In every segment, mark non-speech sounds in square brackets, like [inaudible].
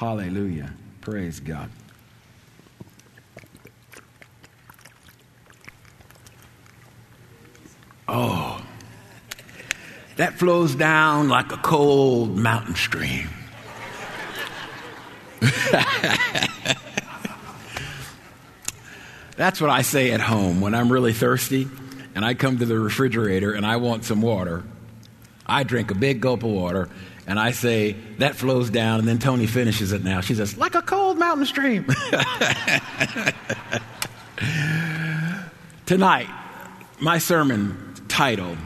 Hallelujah. Praise God. Oh, that flows down like a cold mountain stream. [laughs] That's what I say at home when I'm really thirsty and I come to the refrigerator and I want some water. I drink a big gulp of water and I say, that flows down, and then Tony finishes it now. She says, like a cold mountain stream. [laughs] Tonight, my sermon title,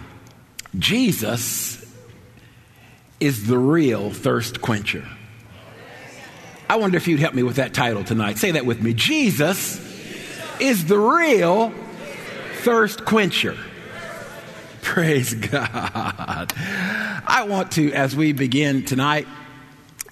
Jesus is the real thirst quencher. I wonder if you'd help me with that title tonight. Say that with me. Jesus is the real thirst quencher. Praise God. I want to, as we begin tonight,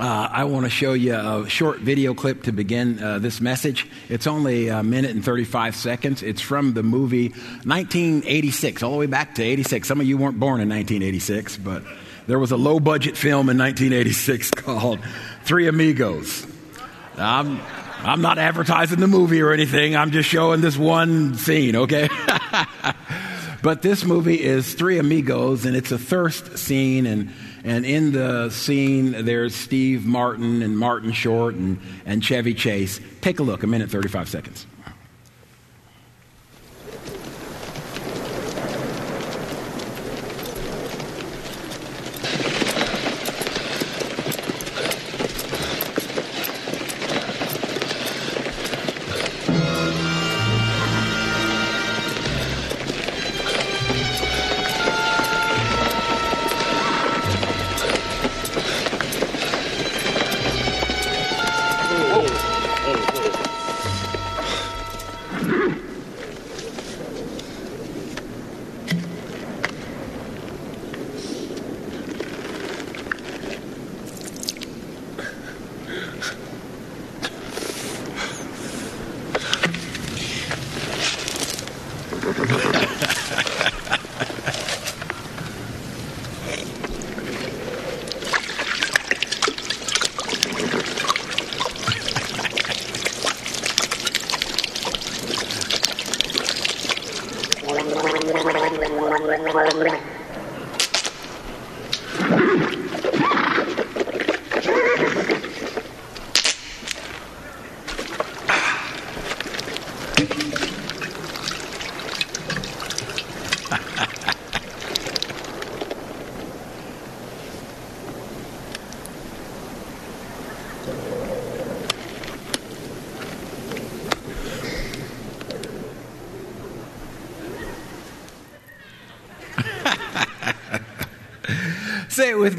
uh, I want to show you a short video clip to begin uh, this message. It's only a minute and 35 seconds. It's from the movie 1986, all the way back to 86. Some of you weren't born in 1986, but there was a low budget film in 1986 [laughs] called Three Amigos. I'm, I'm not advertising the movie or anything, I'm just showing this one scene, okay? [laughs] But this movie is Three Amigos, and it's a thirst scene. And, and in the scene, there's Steve Martin and Martin Short and, and Chevy Chase. Take a look, a minute, 35 seconds. Cảm ơn mình.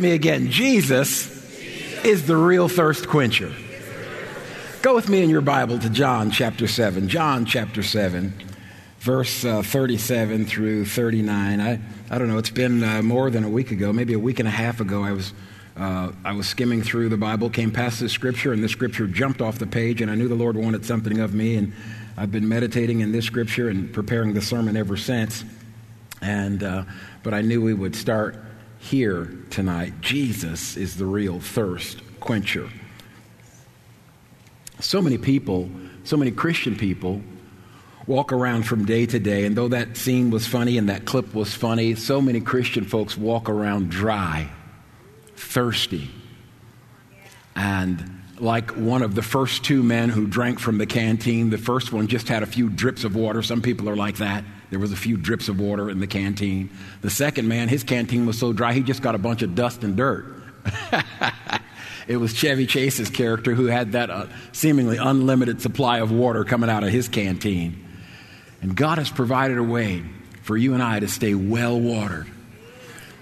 Me again. Jesus is the real thirst quencher. Go with me in your Bible to John chapter 7. John chapter 7, verse uh, 37 through 39. I, I don't know, it's been uh, more than a week ago, maybe a week and a half ago. I was, uh, I was skimming through the Bible, came past this scripture, and this scripture jumped off the page, and I knew the Lord wanted something of me. And I've been meditating in this scripture and preparing the sermon ever since. And, uh, but I knew we would start here tonight. Jesus is the real thirst quencher. So many people, so many Christian people, walk around from day to day, and though that scene was funny and that clip was funny, so many Christian folks walk around dry, thirsty, and like one of the first two men who drank from the canteen. The first one just had a few drips of water. Some people are like that. There was a few drips of water in the canteen. The second man, his canteen was so dry, he just got a bunch of dust and dirt. [laughs] it was Chevy Chase's character who had that uh, seemingly unlimited supply of water coming out of his canteen. And God has provided a way for you and I to stay well watered.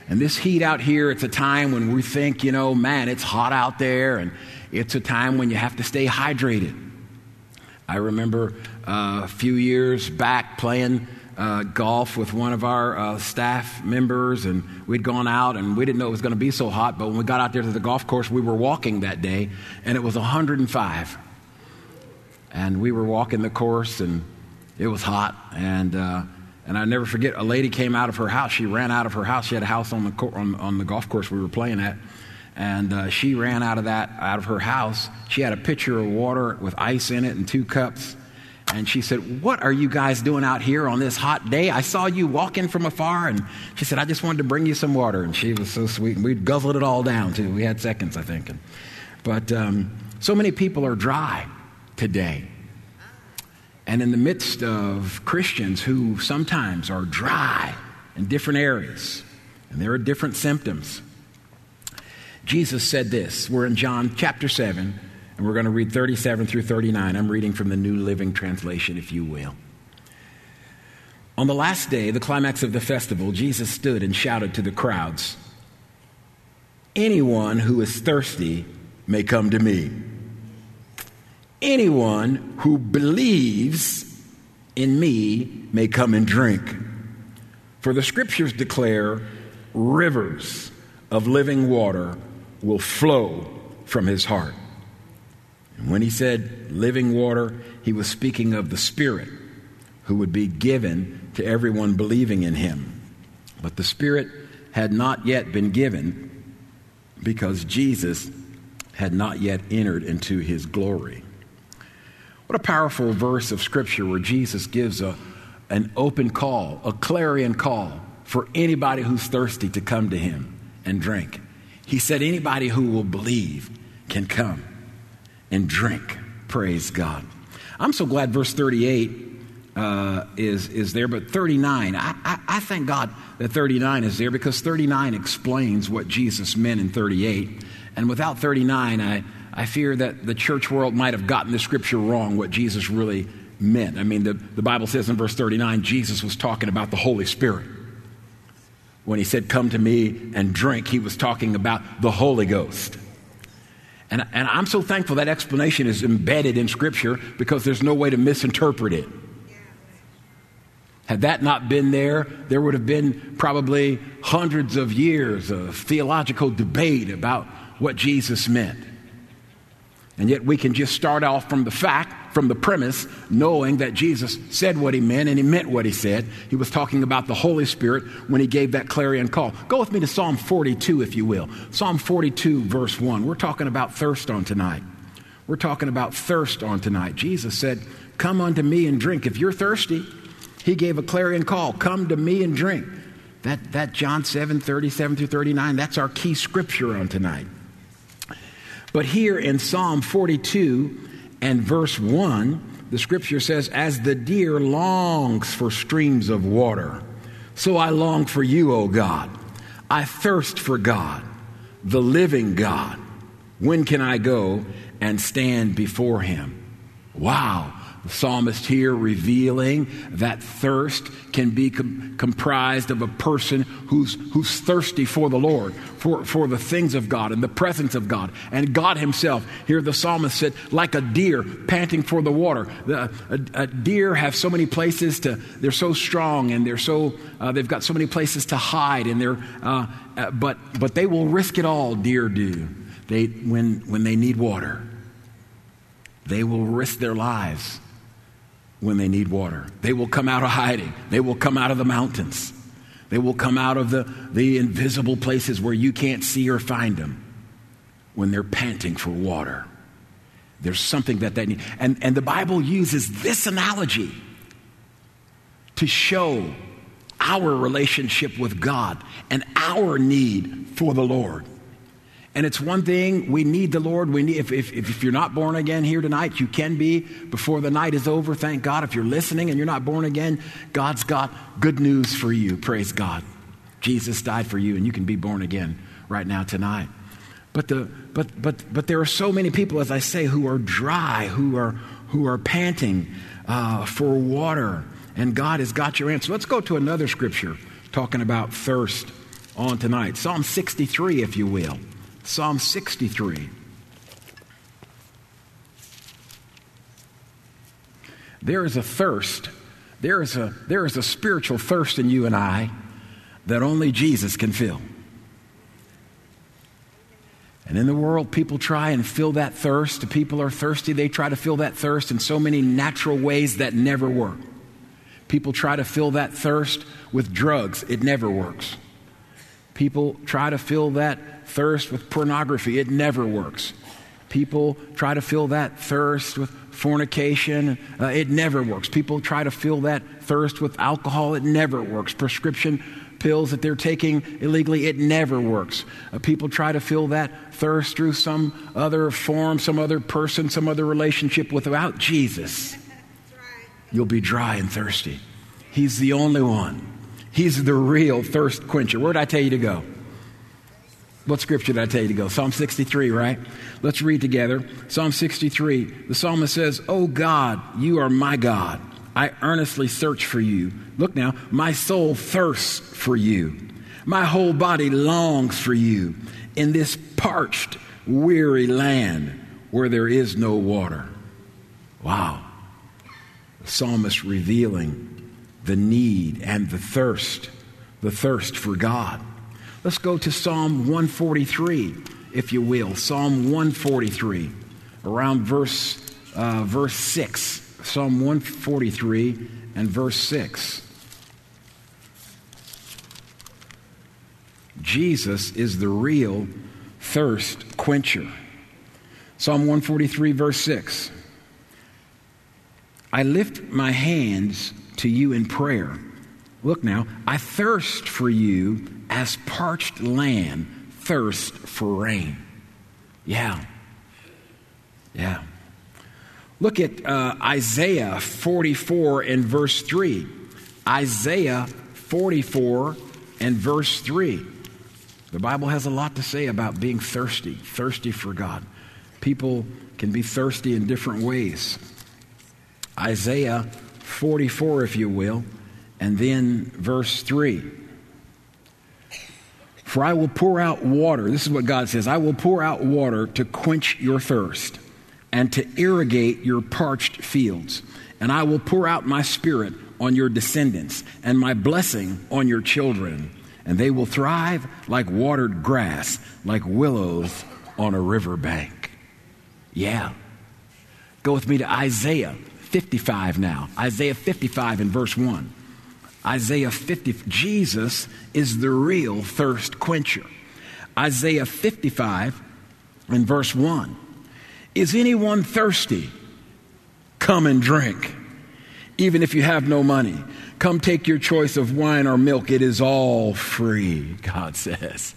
And this heat out here, it's a time when we think, you know, man, it's hot out there, and it's a time when you have to stay hydrated. I remember uh, a few years back playing uh, golf with one of our uh, staff members, and we'd gone out and we didn't know it was going to be so hot. But when we got out there to the golf course, we were walking that day, and it was 105. And we were walking the course, and it was hot. And uh, and I never forget, a lady came out of her house. She ran out of her house. She had a house on the on, on the golf course we were playing at, And uh, she ran out of that, out of her house. She had a pitcher of water with ice in it and two cups. And she said, What are you guys doing out here on this hot day? I saw you walking from afar. And she said, I just wanted to bring you some water. And she was so sweet. And we guzzled it all down, too. We had seconds, I think. And, but um, so many people are dry today. And in the midst of Christians who sometimes are dry in different areas, and there are different symptoms, Jesus said this. We're in John chapter 7, and we're going to read 37 through 39. I'm reading from the New Living Translation, if you will. On the last day, the climax of the festival, Jesus stood and shouted to the crowds Anyone who is thirsty may come to me. Anyone who believes in me may come and drink. For the scriptures declare rivers of living water will flow from his heart. And when he said living water, he was speaking of the Spirit who would be given to everyone believing in him. But the Spirit had not yet been given because Jesus had not yet entered into his glory. What a powerful verse of Scripture where Jesus gives a, an open call, a clarion call for anybody who's thirsty to come to him and drink. He said, anybody who will believe can come and drink. Praise God. I'm so glad verse 38 uh, is, is there, but 39, I, I, I thank God that 39 is there because 39 explains what Jesus meant in 38. And without 39, I, I fear that the church world might have gotten the scripture wrong, what Jesus really meant. I mean, the, the Bible says in verse 39, Jesus was talking about the Holy Spirit. When he said, Come to me and drink, he was talking about the Holy Ghost. And, and I'm so thankful that explanation is embedded in Scripture because there's no way to misinterpret it. Had that not been there, there would have been probably hundreds of years of theological debate about what Jesus meant. And yet we can just start off from the fact, from the premise, knowing that Jesus said what he meant and he meant what he said. He was talking about the Holy Spirit when he gave that clarion call. Go with me to Psalm 42, if you will. Psalm 42, verse 1. We're talking about thirst on tonight. We're talking about thirst on tonight. Jesus said, Come unto me and drink. If you're thirsty, he gave a clarion call Come to me and drink. That, that John 7, 37 through 39, that's our key scripture on tonight. But here in Psalm 42 and verse 1, the scripture says, As the deer longs for streams of water, so I long for you, O God. I thirst for God, the living God. When can I go and stand before him? Wow. The psalmist here revealing that thirst can be com- comprised of a person who's, who's thirsty for the Lord, for, for the things of God and the presence of God and God Himself. Here the psalmist said, like a deer panting for the water. The, a, a, deer have so many places to, they're so strong and they're so, uh, they've got so many places to hide and they're, uh, uh, but, but they will risk it all, deer do, they, when, when they need water. They will risk their lives when they need water. They will come out of hiding. They will come out of the mountains. They will come out of the, the invisible places where you can't see or find them when they're panting for water. There's something that they need. And, and the Bible uses this analogy to show our relationship with God and our need for the Lord. And it's one thing, we need the Lord. We need, if, if, if you're not born again here tonight, you can be before the night is over. Thank God. If you're listening and you're not born again, God's got good news for you. Praise God. Jesus died for you, and you can be born again right now tonight. But, the, but, but, but there are so many people, as I say, who are dry, who are, who are panting uh, for water, and God has got your answer. Let's go to another scripture talking about thirst on tonight. Psalm 63, if you will. Psalm 63. There is a thirst, there is a, there is a spiritual thirst in you and I that only Jesus can fill. And in the world, people try and fill that thirst. People are thirsty. They try to fill that thirst in so many natural ways that never work. People try to fill that thirst with drugs. It never works. People try to fill that thirst with pornography, it never works. People try to fill that thirst with fornication, uh, it never works. People try to fill that thirst with alcohol, it never works. Prescription pills that they're taking illegally, it never works. Uh, people try to fill that thirst through some other form, some other person, some other relationship without Jesus. [laughs] You'll be dry and thirsty. He's the only one. He's the real thirst quencher. Where did I tell you to go? What scripture did I tell you to go? Psalm 63, right? Let's read together. Psalm 63. The psalmist says, Oh God, you are my God. I earnestly search for you. Look now, my soul thirsts for you. My whole body longs for you in this parched, weary land where there is no water. Wow. The psalmist revealing the need and the thirst, the thirst for God. Let's go to Psalm 143, if you will. Psalm 143, around verse, uh, verse 6. Psalm 143 and verse 6. Jesus is the real thirst quencher. Psalm 143, verse 6. I lift my hands to you in prayer. Look now, I thirst for you as parched land thirst for rain. Yeah. Yeah. Look at uh, Isaiah 44 and verse 3. Isaiah 44 and verse 3. The Bible has a lot to say about being thirsty, thirsty for God. People can be thirsty in different ways. Isaiah 44, if you will, and then verse 3. For I will pour out water. This is what God says I will pour out water to quench your thirst and to irrigate your parched fields. And I will pour out my spirit on your descendants and my blessing on your children. And they will thrive like watered grass, like willows on a riverbank. Yeah. Go with me to Isaiah 55 now. Isaiah 55 in verse 1. Isaiah 50, Jesus is the real thirst quencher. Isaiah 55 in verse 1. Is anyone thirsty? Come and drink. Even if you have no money, come take your choice of wine or milk. It is all free, God says.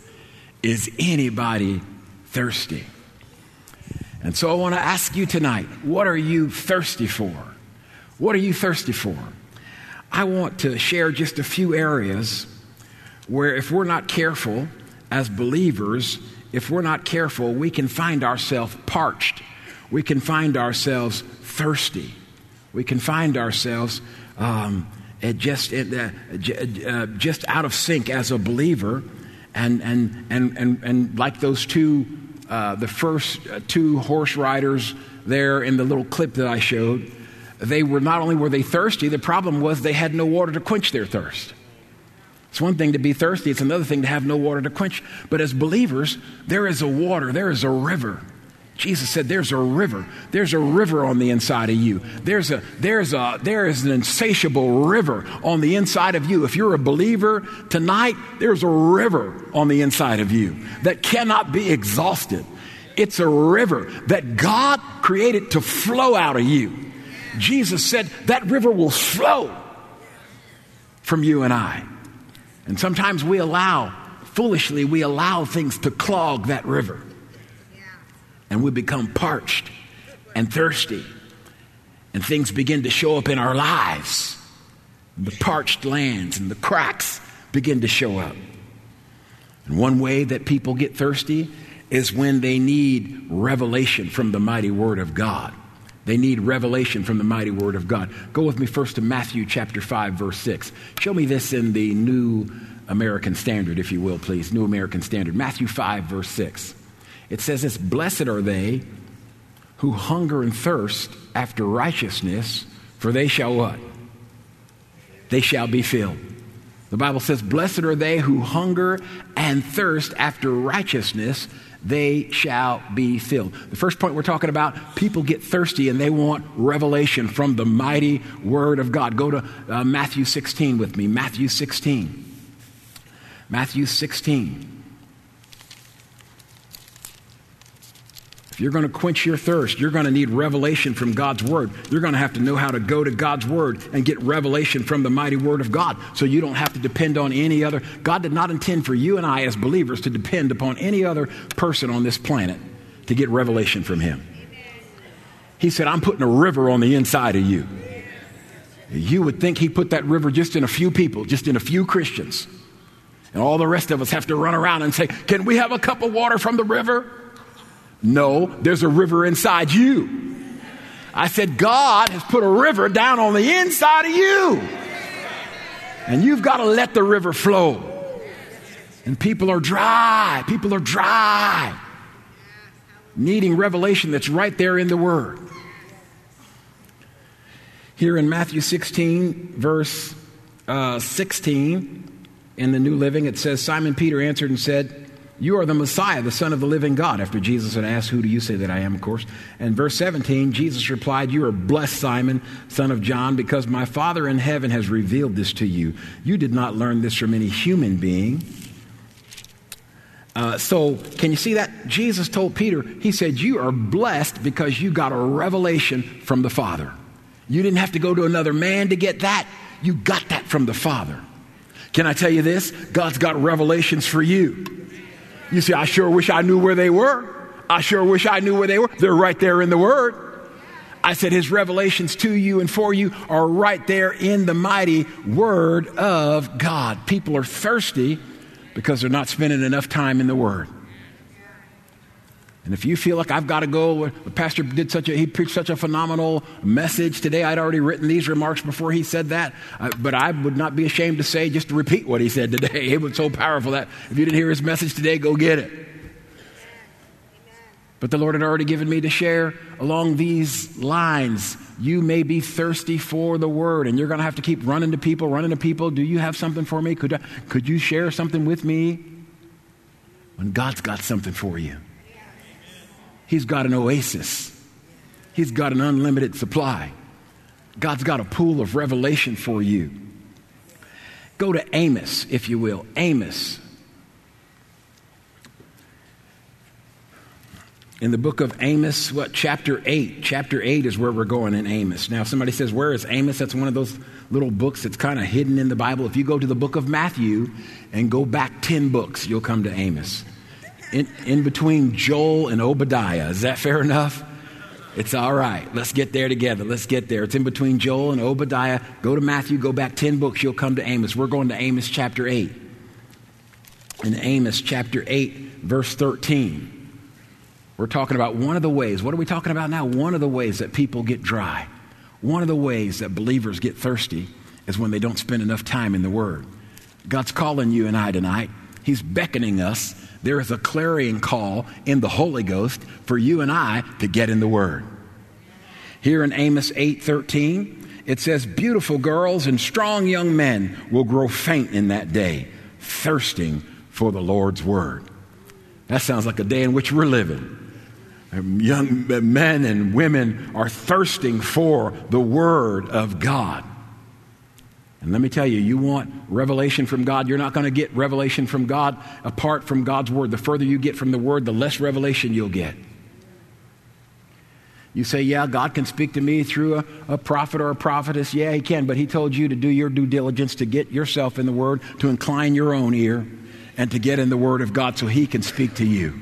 Is anybody thirsty? And so I want to ask you tonight what are you thirsty for? What are you thirsty for? I want to share just a few areas where, if we're not careful as believers, if we're not careful, we can find ourselves parched. We can find ourselves thirsty. We can find ourselves um, just, uh, uh, just out of sync as a believer. And, and, and, and, and like those two, uh, the first uh, two horse riders there in the little clip that I showed, they were not only were they thirsty, the problem was they had no water to quench their thirst. It's one thing to be thirsty, it's another thing to have no water to quench. But as believers, there is a water, there is a river. Jesus said, There's a river. There's a river on the inside of you. There's a, there's a, there is an insatiable river on the inside of you. If you're a believer tonight, there's a river on the inside of you that cannot be exhausted. It's a river that God created to flow out of you. Jesus said, That river will flow from you and I. And sometimes we allow, foolishly, we allow things to clog that river. And we become parched and thirsty. And things begin to show up in our lives. The parched lands and the cracks begin to show up. And one way that people get thirsty is when they need revelation from the mighty Word of God. They need revelation from the mighty Word of God. Go with me first to Matthew chapter 5, verse 6. Show me this in the New American Standard, if you will, please. New American Standard. Matthew 5, verse 6. It says this Blessed are they who hunger and thirst after righteousness, for they shall what? They shall be filled. The Bible says, Blessed are they who hunger and thirst after righteousness, they shall be filled. The first point we're talking about people get thirsty and they want revelation from the mighty Word of God. Go to uh, Matthew 16 with me. Matthew 16. Matthew 16. If you're going to quench your thirst, you're going to need revelation from God's Word. You're going to have to know how to go to God's Word and get revelation from the mighty Word of God so you don't have to depend on any other. God did not intend for you and I as believers to depend upon any other person on this planet to get revelation from Him. He said, I'm putting a river on the inside of you. You would think He put that river just in a few people, just in a few Christians. And all the rest of us have to run around and say, Can we have a cup of water from the river? No, there's a river inside you. I said, God has put a river down on the inside of you. And you've got to let the river flow. And people are dry. People are dry. Needing revelation that's right there in the Word. Here in Matthew 16, verse uh, 16, in the New Living, it says, Simon Peter answered and said, you are the Messiah, the Son of the living God. After Jesus had asked, Who do you say that I am, of course? And verse 17, Jesus replied, You are blessed, Simon, son of John, because my Father in heaven has revealed this to you. You did not learn this from any human being. Uh, so, can you see that? Jesus told Peter, He said, You are blessed because you got a revelation from the Father. You didn't have to go to another man to get that. You got that from the Father. Can I tell you this? God's got revelations for you. You see, I sure wish I knew where they were. I sure wish I knew where they were. They're right there in the Word. I said, His revelations to you and for you are right there in the mighty Word of God. People are thirsty because they're not spending enough time in the Word. And if you feel like I've got to go, the pastor did such a, he preached such a phenomenal message today. I'd already written these remarks before he said that. Uh, but I would not be ashamed to say, just to repeat what he said today. [laughs] It was so powerful that if you didn't hear his message today, go get it. But the Lord had already given me to share along these lines. You may be thirsty for the word, and you're going to have to keep running to people, running to people. Do you have something for me? Could, I, could you share something with me? When God's got something for you. He's got an oasis, He's got an unlimited supply. God's got a pool of revelation for you. Go to Amos, if you will. Amos. In the book of Amos, what, chapter 8? Chapter 8 is where we're going in Amos. Now, if somebody says, Where is Amos? That's one of those little books that's kind of hidden in the Bible. If you go to the book of Matthew and go back 10 books, you'll come to Amos in, in between Joel and Obadiah. Is that fair enough? It's all right. Let's get there together. Let's get there. It's in between Joel and Obadiah. Go to Matthew, go back 10 books, you'll come to Amos. We're going to Amos chapter 8. In Amos chapter 8, verse 13, we're talking about one of the ways. What are we talking about now? One of the ways that people get dry. One of the ways that believers get thirsty is when they don't spend enough time in the Word. God's calling you and I tonight. He's beckoning us there is a clarion call in the Holy Ghost for you and I to get in the Word. Here in Amos 8:13, it says, "Beautiful girls and strong young men will grow faint in that day, thirsting for the Lord's word." That sounds like a day in which we're living. Um, young men and women are thirsting for the word of God. And let me tell you, you want revelation from God, you're not going to get revelation from God apart from God's Word. The further you get from the Word, the less revelation you'll get. You say, Yeah, God can speak to me through a, a, prophet or a prophetess. Yeah, He can, but He told you to do your due diligence to get yourself in the Word, to incline your own ear, and to get in the Word of God so He can speak to you.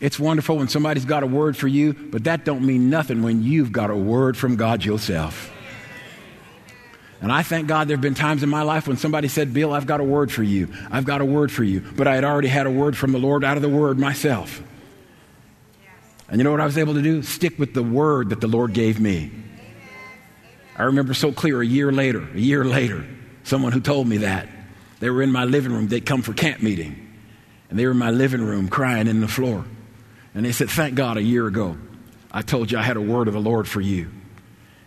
It's wonderful when somebody's got a word for you, but that don't mean nothing when you've got a word from God yourself. And I thank God there have been times in my life when somebody said, Bill, I've got a word for you. I've got a word for you. But I had already had a word from the Lord out of the word myself. And you know what I was able to do? Stick with the word that the Lord gave me. I remember so clear a year later, a year later, someone who told me that. They were in my living room. They'd come for camp meeting. And they were in my living room crying in the floor. And they said, Thank God a year ago, I told you I had a word of the Lord for you.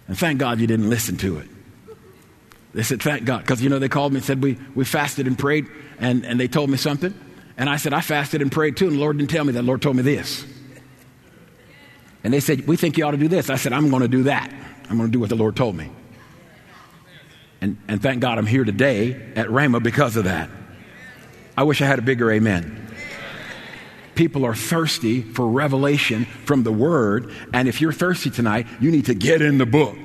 And thank God you didn't listen to it. They said, Thank God. Because, you know, they called me and said, we, we fasted and prayed, and, and they told me something. And I said, I fasted and prayed too, and the Lord didn't tell me that. The Lord told me this. And they said, We think you ought to do this. I said, I'm going to do that. I'm going to do what the Lord told me. And, and thank God I'm here today at Rhema because of that. I wish I had a bigger amen. People are thirsty for revelation from the Word, and if you're thirsty tonight, you need to get in the book.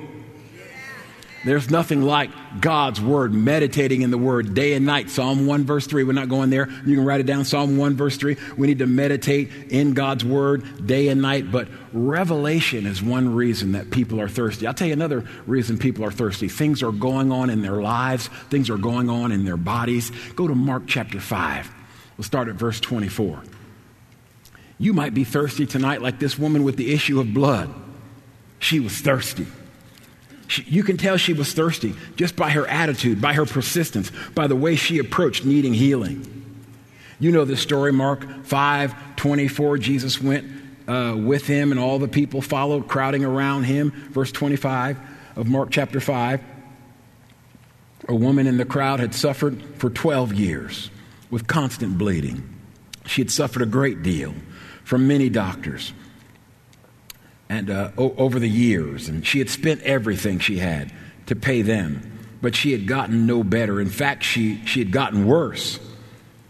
There's nothing like God's word, meditating in the word day and night. Psalm 1, verse 3. We're not going there. You can write it down. Psalm 1, verse 3. We need to meditate in God's word day and night. But revelation is one reason that people are thirsty. I'll tell you another reason people are thirsty. Things are going on in their lives, things are going on in their bodies. Go to Mark chapter 5. We'll start at verse 24. You might be thirsty tonight, like this woman with the issue of blood. She was thirsty. She, you can tell she was thirsty just by her attitude, by her persistence, by the way she approached needing healing. You know this story, Mark 5 24. Jesus went uh, with him, and all the people followed, crowding around him. Verse 25 of Mark chapter 5. A woman in the crowd had suffered for 12 years with constant bleeding. She had suffered a great deal from many doctors and uh, o- over the years, and she had spent everything she had to pay them, but she had gotten no better. In fact, she, she had gotten worse.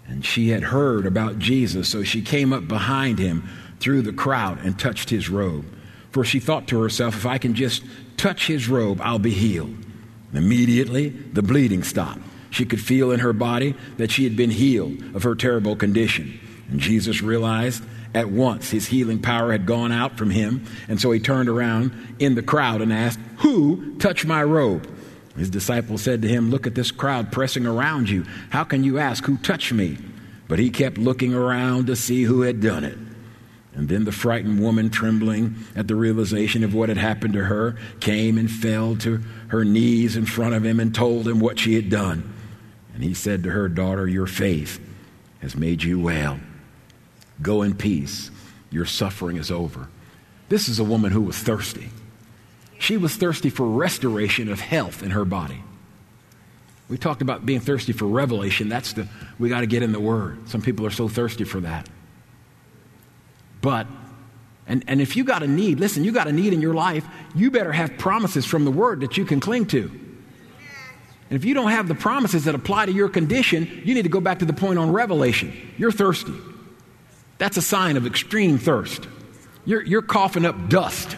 And she had heard about Jesus, so she came up behind him through the crowd and touched his robe. For she thought to herself, if I can just touch his robe, I'll be healed. Immediately, the bleeding stopped. She could feel in her body that she had been healed of her terrible condition. And Jesus realized at once his healing power had gone out from him, and so he turned around in the crowd and asked, Who touched my robe? His disciples said to him, Look at this crowd pressing around you. How can you ask, Who touched me? But he kept looking around to see who had done it. And then the frightened woman, trembling at the realization of what had happened to her, came and fell to her knees in front of him and told him what she had done. And he said to her, Daughter, your faith has made you well. Go in peace. Your suffering is over. This is a woman who was thirsty. She was thirsty for restoration of health in her body. We talked about being thirsty for revelation. That's the, we got to get in the Word. Some people are so thirsty for that. But, and, and if you got a need, listen, you got a need in your life, you better have promises from the Word that you can cling to. And if you don't have the promises that apply to your condition, you need to go back to the point on revelation. You're thirsty. That's a sign of extreme thirst. You're, you're coughing up dust.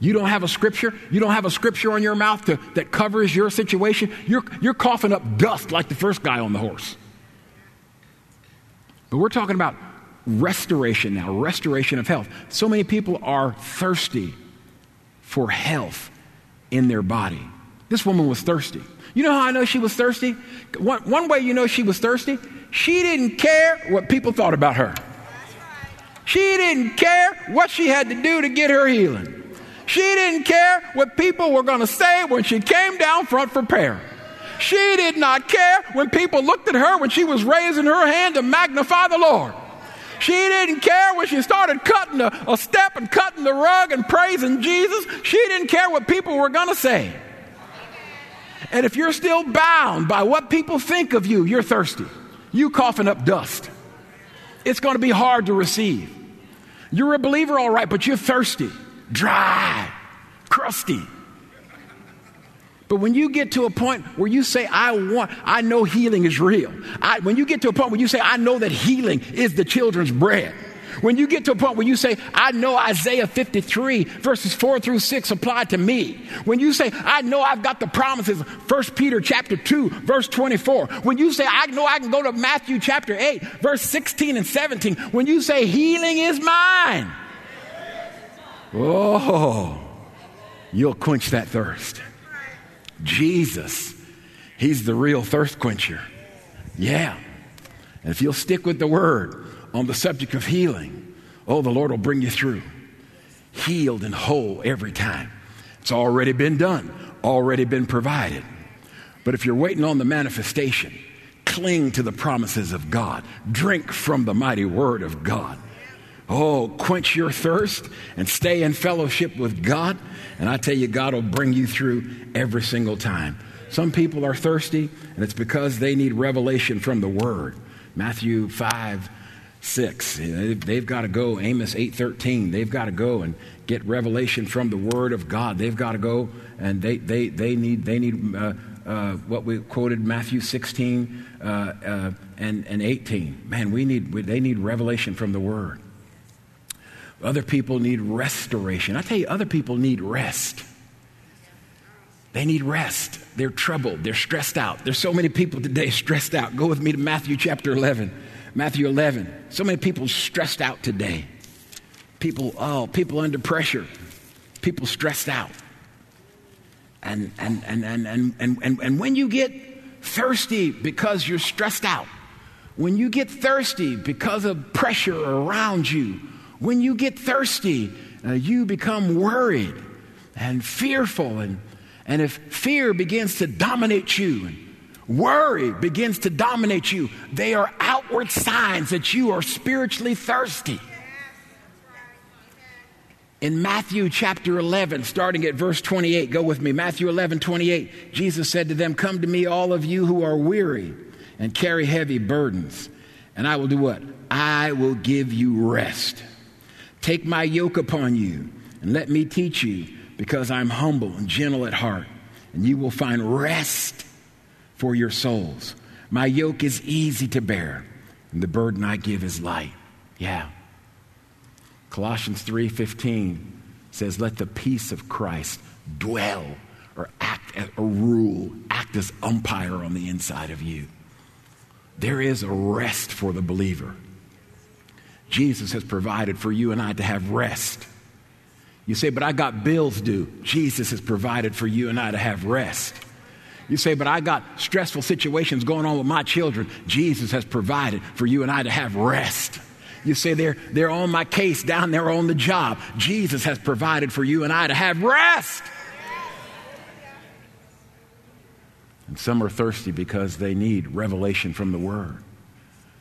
You don't have a scripture. You don't have a scripture on your mouth to, that covers your situation. You're, you're coughing up dust like the first guy on the horse. But we're talking about restoration now, restoration of health. So many people are thirsty for health in their body. This woman was thirsty. You know how I know she was thirsty? One, one way you know she was thirsty, she didn't care what people thought about her. She didn't care what she had to do to get her healing. She didn't care what people were going to say when she came down front for prayer. She did not care when people looked at her when she was raising her hand to magnify the Lord. She didn't care when she started cutting a, a step and cutting the rug and praising Jesus. She didn't care what people were going to say. And if you're still bound by what people think of you, you're thirsty. You coughing up dust. It's going to be hard to receive. You're a believer, all right, but you're thirsty, dry, crusty. But when you get to a point where you say, I want, I know healing is real. I, when you get to a point where you say, I know that healing is the children's bread. When you get to a point where you say, I know Isaiah 53 verses 4 through 6 apply to me. When you say, I know I've got the promises, 1 Peter chapter 2 verse 24. When you say, I know I can go to Matthew chapter 8 verse 16 and 17. When you say, healing is mine. Oh, you'll quench that thirst. Jesus, He's the real thirst quencher. Yeah. And if you'll stick with the word on the subject of healing, oh, the Lord will bring you through. Healed and whole every time. It's already been done, already been provided. But if you're waiting on the manifestation, cling to the promises of God, drink from the mighty word of God. Oh, quench your thirst and stay in fellowship with God. And I tell you, God will bring you through every single time. Some people are thirsty, and it's because they need revelation from the Word. Matthew 5 6. They've got to go, Amos 8.13, they've got to go and get revelation from the Word of God. They've got to go and they, they, they need, they need uh, uh, what we quoted, Matthew 16 uh, uh and, and 18. Man, we need, they need revelation from the Word. Other people need restoration. I tell you, other people need rest. They need rest. They're troubled. They're stressed out. There's so many people today [laughs] stressed out. Go with me to Matthew chapter 11. Matthew 11. So many people stressed out today. People, oh, people under pressure. People stressed out. And, and, and, and, and, and, and, and when you get thirsty because you're stressed out, when you get thirsty because of pressure around you, when you get thirsty, uh, you become worried and fearful. And, and if fear begins to dominate you and worry begins to dominate you, they are outward signs that you are spiritually thirsty. In Matthew chapter 11, starting at verse 28, go with me. Matthew 11, 28, Jesus said to them, Come to me, all of you who are weary and carry heavy burdens, and I will do what? I will give you rest. Take my yoke upon you and let me teach you, because I'm humble and gentle at heart, and you will find rest for your souls. My yoke is easy to bear, and the burden I give is light. Yeah. Colossians 3:15 says, "Let the peace of Christ dwell or act as a rule, act as umpire on the inside of you." There is a rest for the believer. Jesus has provided for you and I to have rest. You say, but I got bills due. Jesus has provided for you and I to have rest. You say, but I got stressful situations going on with my children. Jesus has provided for you and I to have rest. You say, they're, they're on my case down there on the job. Jesus has provided for you and I to have rest. And some are thirsty because they need revelation from the Word.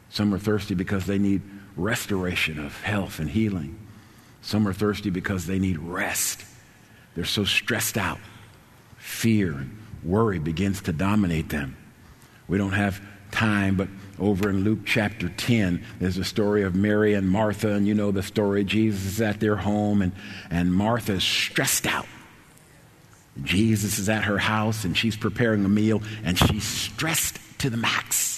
Some are thirsty because they need restoration of health and healing. Some are thirsty because they need rest. They're so stressed out. Fear and worry begins to dominate them. We don't have time, but over in Luke chapter 10, there's a story of Mary and Martha, and you know the story. Jesus is at their home, and, and Martha is stressed out. Jesus is at her house, and she's preparing a meal, and she's stressed to the max.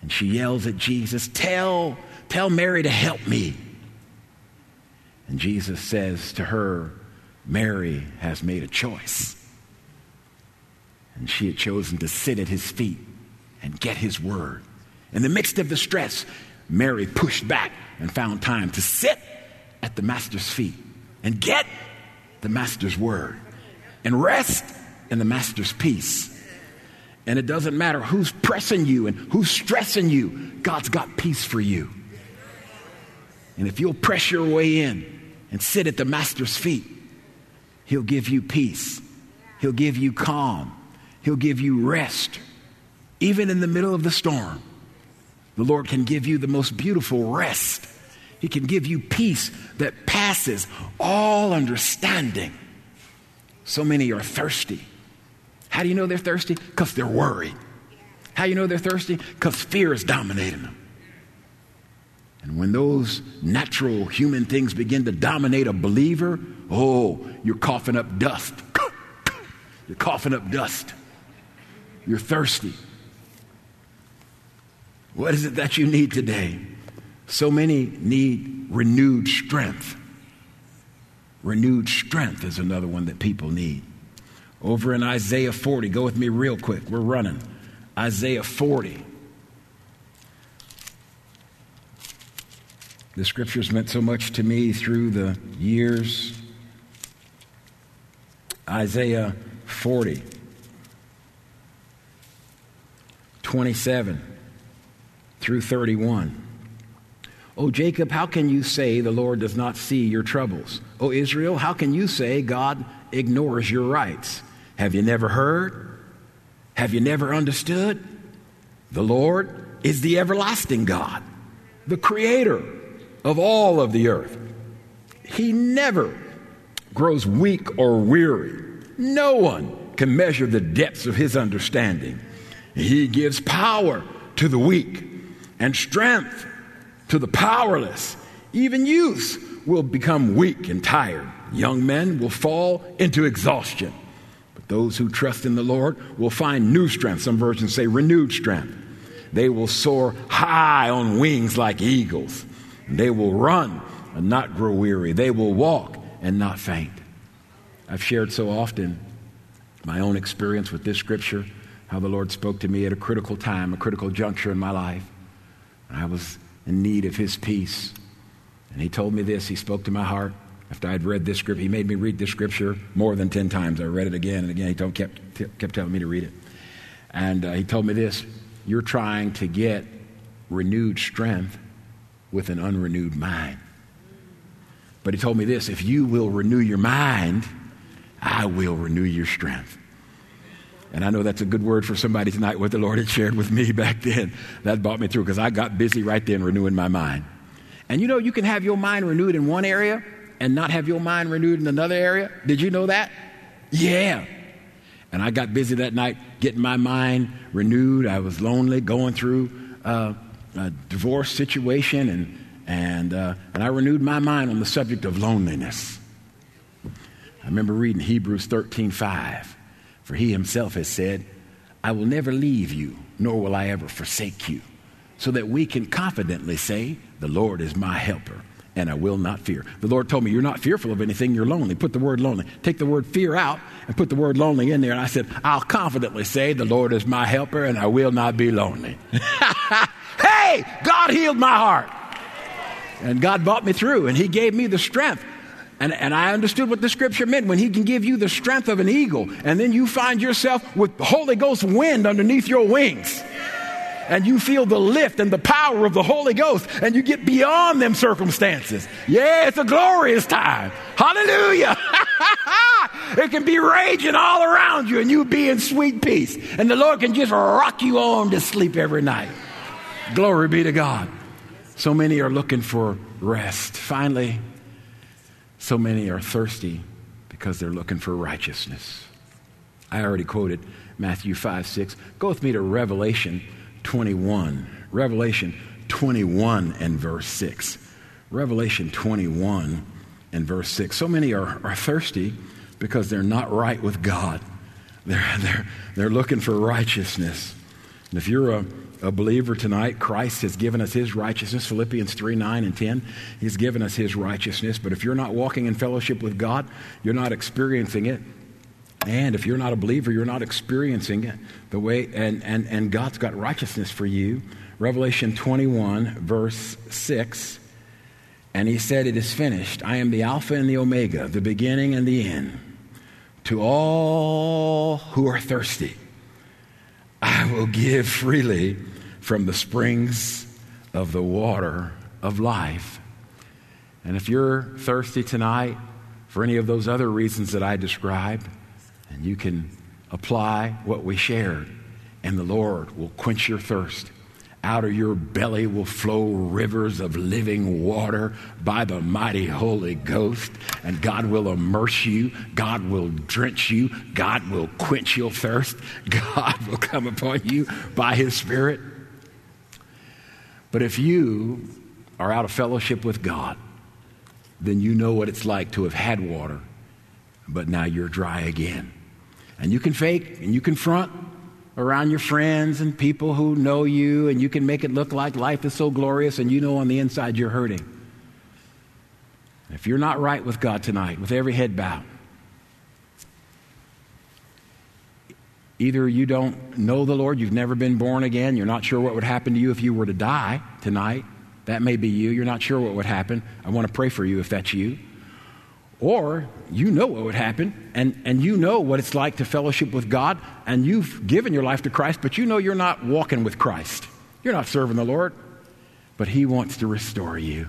And she yells at Jesus, Tell Tell Mary to help me. And Jesus says to her, Mary has made a choice. And she had chosen to sit at his feet and get his word. In the midst of the stress, Mary pushed back and found time to sit at the master's feet and get the master's word and rest in the master's peace. And it doesn't matter who's pressing you and who's stressing you, God's got peace for you. And if you'll press your way in and sit at the Master's feet, He'll give you peace. He'll give you calm. He'll give you rest. Even in the middle of the storm, the Lord can give you the most beautiful rest. He can give you peace that passes all understanding. So many are thirsty. How do you know they're thirsty? Because they're worried. How do you know they're thirsty? Because fear is dominating them. And when those natural human things begin to dominate a believer, oh, you're coughing up dust. [coughs] You're coughing up dust. You're thirsty. What is it that you need today? So many need renewed strength. Renewed strength is another one that people need. Over in Isaiah 40, go with me real quick. We're running. Isaiah 40. The scriptures meant so much to me through the years. Isaiah 40, 27 through 31. O Jacob, how can you say the Lord does not see your troubles? O Israel, how can you say God ignores your rights? Have you never heard? Have you never understood? The Lord is the everlasting God, the creator of all of the earth. He never grows weak or weary. No one can measure the depths of his understanding. He gives power to the weak and strength to the powerless. Even youths will become weak and tired. Young men will fall into exhaustion. But those who trust in the Lord will find new strength. Some versions say renewed strength. They will soar high on wings like eagles. They will run and not grow weary. They will walk and not faint. I've shared so often my own experience with this scripture, how the Lord spoke to me at a critical time, a critical juncture in my life. I was in need of His peace. And He told me this. He spoke to my heart after I'd read this scripture. He made me read this scripture more than 10 times. I read it again and again. He told, kept, kept telling me to read it. And uh, He told me this You're trying to get renewed strength with an unrenewed mind. But He told me this if you will renew your mind, I will renew your strength. And I know that's a good word for somebody tonight, what the Lord had shared with me [laughs] back then. That brought me through because I got busy right then renewing my mind. And you know, you can have your mind renewed in one area and not have your mind renewed in another area. Did you know that? Yeah. And I got busy that night getting my mind renewed. I was lonely, going through uh, a divorce situation, and, and, uh, and I renewed my mind on the subject of loneliness. I remember reading Hebrews 13 5. For he himself has said, I will never leave you, nor will I ever forsake you. So that we can confidently say, The Lord is my helper, and I will not fear. The Lord told me, You're not fearful of anything, you're lonely. Put the word lonely. Take the word fear out and put the word lonely in there. And I said, I'll confidently say, The Lord is my helper, and I will not be lonely. [laughs] hey, God healed my heart. And God brought me through, and He gave me the strength and, and I understood what the scripture meant when he can give you the strength of an eagle, and then you find yourself with the Holy Ghost wind underneath your wings. And you feel the lift and the power of the Holy Ghost, and you get beyond them circumstances. Yeah, it's a glorious time. Hallelujah. [laughs] it can be raging all around you, and you be in sweet peace. And the Lord can just rock you on to sleep every night. Glory be to God. So many are looking for rest. Finally, so many are thirsty because they're looking for righteousness. I already quoted Matthew 5 6. Go with me to Revelation 21. Revelation 21 and verse 6. Revelation 21 and verse 6. So many are, are thirsty because they're not right with God. They're, they're, they're looking for righteousness. And if you're a a believer tonight, Christ has given us his righteousness. Philippians 3 9 and 10. He's given us his righteousness. But if you're not walking in fellowship with God, you're not experiencing it. And if you're not a believer, you're not experiencing it the way, and, and, and God's got righteousness for you. Revelation 21, verse 6. And he said, It is finished. I am the Alpha and the Omega, the beginning and the end. To all who are thirsty, I will give freely from the springs of the water of life. And if you're thirsty tonight for any of those other reasons that I described, and you can apply what we shared, and the Lord will quench your thirst. Out of your belly will flow rivers of living water by the mighty Holy Ghost. And God will immerse you. God will drench you. God will quench your thirst. [laughs] God will come upon you by His Spirit. But if you are out of fellowship with God, then you know what it's like to have had water, but now you're dry again. And you can fake and you can front around your friends and people who know you, and you can make it look like life is so glorious, and you know on the inside you're hurting. If you're not right with God tonight, with every head bowed, either you don't know the Lord, you've never been born again, you're not sure what would happen to you if you were to die tonight. That may be you. You're not sure what would happen. I want to pray for you if that's you. Or you know what would happen, and, and you know what it's like to fellowship with God, and you've given your life to Christ, but you know you're not walking with Christ. You're not serving the Lord, but He wants to restore you.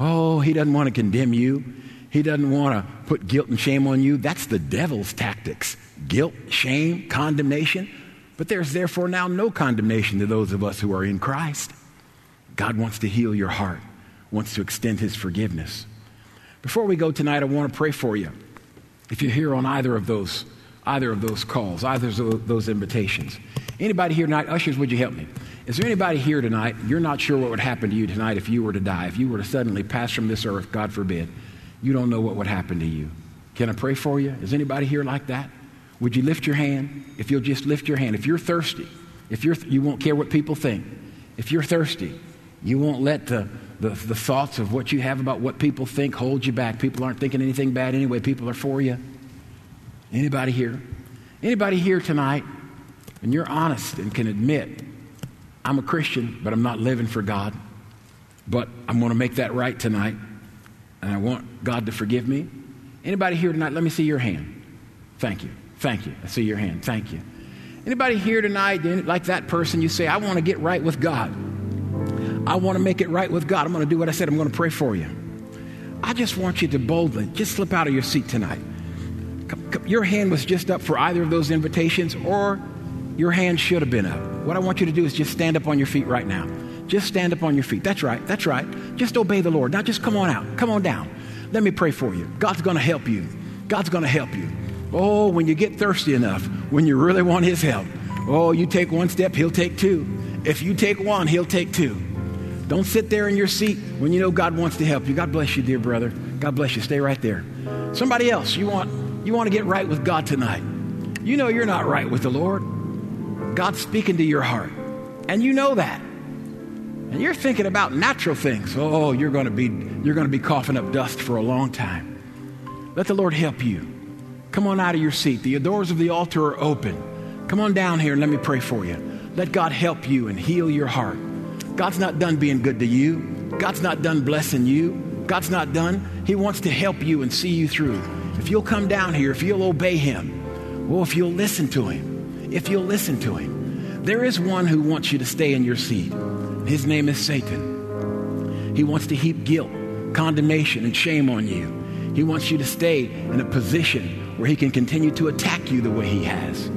Oh, He doesn't want to condemn you. He doesn't want to put guilt and shame on you. That's the devil's tactics guilt, shame, condemnation. But there's therefore now no condemnation to those of us who are in Christ. God wants to heal your heart, wants to extend His forgiveness. Before we go tonight, I want to pray for you. If you're here on either of those, either of those calls, either of those invitations, Anybody here tonight? Ushers, would you help me? Is there anybody here tonight? You're not sure what would happen to you tonight if you were to die, if you were to suddenly pass from this earth, God forbid. You don't know what would happen to you. Can I pray for you? Is anybody here like that? Would you lift your hand? If you'll just lift your hand. If you're thirsty, if you're, you won't care what people think. If you're thirsty, you won't let the, the, the thoughts of what you have about what people think hold you back. People aren't thinking anything bad anyway. People are for you. Anybody here? Anybody here tonight? And you're honest and can admit, I'm a Christian, but I'm not living for God. But I'm going to make that right tonight. And I want God to forgive me. Anybody here tonight? Let me see your hand. Thank you. Thank you. I see your hand. Thank you. Anybody here tonight, like that person, you say, I want to get right with God. I want to make it right with God. I'm going to do what I said. I'm going to pray for you. I just want you to boldly just slip out of your seat tonight. Your hand was just up for either of those invitations, or your hand should have been up. What I want you to do is just stand up on your feet right now. Just stand up on your feet. That's right. That's right. Just obey the Lord. Now just come on out. Come on down. Let me pray for you. God's going to help you. God's going to help you. Oh, when you get thirsty enough, when you really want His help, oh, you take one step, He'll take two. If you take one, He'll take two. Don't sit there in your seat when you know God wants to help you. God bless you, dear brother. God bless you. Stay right there. Somebody else, you want you want to get right with God tonight. You know you're not right with the Lord. God's speaking to your heart. And you know that. And you're thinking about natural things. Oh, you're going to be you're going to be coughing up dust for a long time. Let the Lord help you. Come on out of your seat. The doors of the altar are open. Come on down here and let me pray for you. Let God help you and heal your heart. God's not done being good to you. God's not done blessing you. God's not done. He wants to help you and see you through. If you'll come down here, if you'll obey Him, well, if you'll listen to Him, if you'll listen to Him, there is one who wants you to stay in your seat. His name is Satan. He wants to heap guilt, condemnation, and shame on you. He wants you to stay in a position where he can continue to attack you the way he has.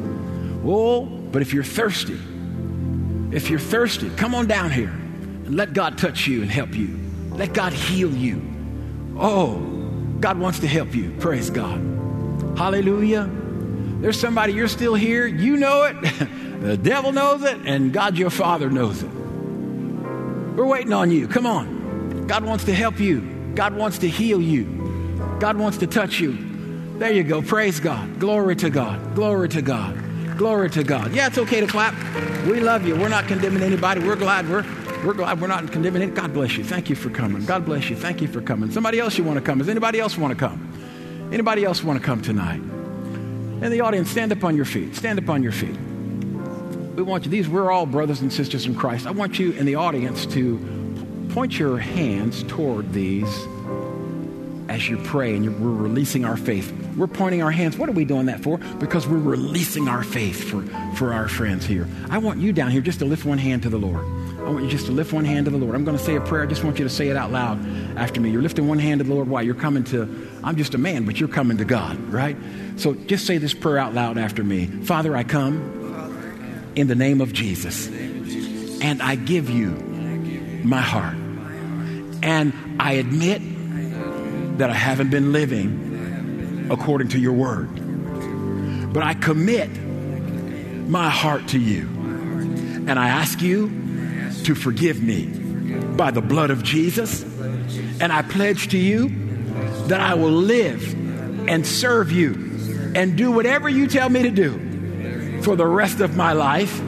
Oh, but if you're thirsty, if you're thirsty, come on down here and let God touch you and help you. Let God heal you. Oh, God wants to help you. Praise God. Hallelujah. There's somebody, you're still here. You know it. [laughs] the devil knows it, and God your Father knows it. We're waiting on you. Come on. God wants to help you, God wants to heal you. God wants to touch you. There you go. Praise God. Glory to God. Glory to God. Glory to God. Yeah, it's okay to clap. We love you. We're not condemning anybody. We're glad we're we're glad we're not condemning it. God bless you. Thank you for coming. God bless you. Thank you for coming. Somebody else you want to come? Does anybody else want to come? Anybody else want to come tonight? In the audience, stand up on your feet. Stand up on your feet. We want you, these, we're all brothers and sisters in Christ. I want you in the audience to point your hands toward these as you pray and we're releasing our faith. We're pointing our hands. What are we doing that for? Because we're releasing our faith for, for our friends here. I want you down here just to lift one hand to the Lord. I want you just to lift one hand to the Lord. I'm going to say a prayer. I just want you to say it out loud after me. You're lifting one hand to the Lord. Why? You're coming to, I'm just a man, but you're coming to God, right? So just say this prayer out loud after me. Father, I come in the name of Jesus, and I give you my heart. And I admit that I haven't been living according to your word. But I commit my heart to you. And I ask you to forgive me by the blood of Jesus. And I pledge to you that I will live and serve you and do whatever you tell me to do for the rest of my life.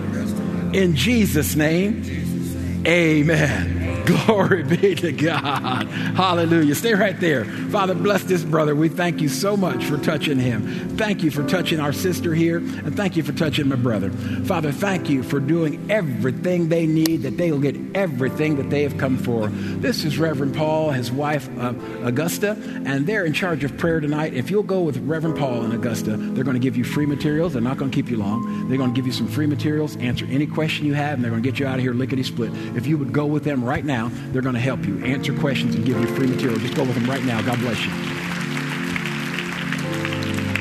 In Jesus' name, amen. [laughs] Glory be to God. Hallelujah. Stay right there. Father, bless this brother. We thank you so much for touching him. Thank you for touching our sister here, and thank you for touching my brother. Father, thank you for doing everything they need, that they will get everything that they have come for. This is Reverend Paul, his wife, uh, Augusta, and they're in charge of prayer tonight. If you'll go with Reverend Paul and Augusta, they're going to give you free materials. They're not going to keep you long. They're going to give you some free materials, answer any question you have, and they're going to get you out of here lickety split. If you would go with them right now, now. They're going to help you answer questions and give you free material. Just go with them right now. God bless you.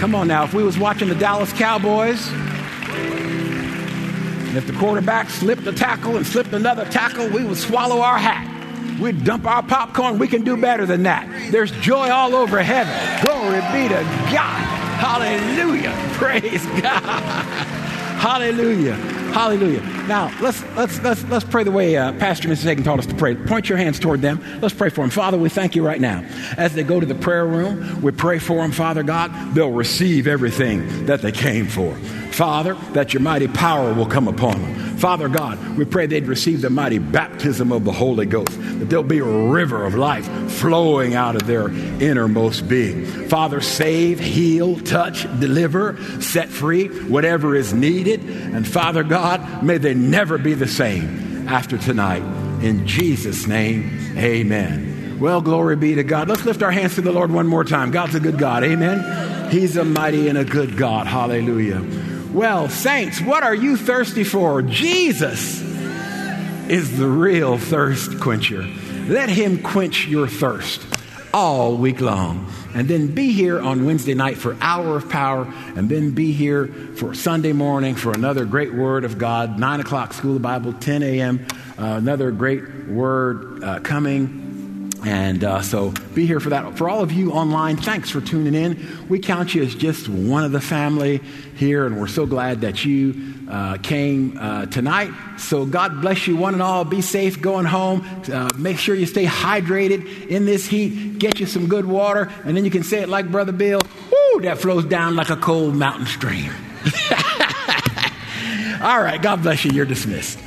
Come on now. If we was watching the Dallas Cowboys, and if the quarterback slipped a tackle and slipped another tackle, we would swallow our hat. We'd dump our popcorn. We can do better than that. There's joy all over heaven. Glory be to God. Hallelujah. [laughs] Praise God. Hallelujah. Hallelujah. Now, let's, let's, let's, let's pray the way uh, Pastor Mrs. Hagin taught us to pray. Point your hands toward them. Let's pray for them. Father, we thank you right now. As they go to the prayer room, we pray for them, Father God. They'll receive everything that they came for. Father, that your mighty power will come upon them. Father God, we pray they'd receive the mighty baptism of the Holy Ghost, that there'll be a river of life flowing out of their innermost being. Father, save, heal, touch, deliver, set free, whatever is needed. And Father God, may they never be the same after tonight. In Jesus' name, amen. Well, glory be to God. Let's lift our hands to the Lord one more time. God's a good God. Amen. He's a mighty and a good God. Hallelujah. Well, saints, what are you thirsty for? Jesus is the real thirst quencher. Let him quench your thirst all week long. And then be here on Wednesday night for Hour of Power, and then be here for Sunday morning for another great word of God. 9 o'clock, School of Bible, 10 a.m., uh, another great word uh, coming. And uh, so be here for that. For all of you online, thanks for tuning in. We count you as just one of the family here, and we're so glad that you uh, came uh, tonight. So God bless you, one and all. Be safe going home. Uh, make sure you stay hydrated in this heat. Get you some good water, and then you can say it like Brother Bill. Woo, that flows down like a cold mountain stream. [laughs] all right, God bless you. You're dismissed.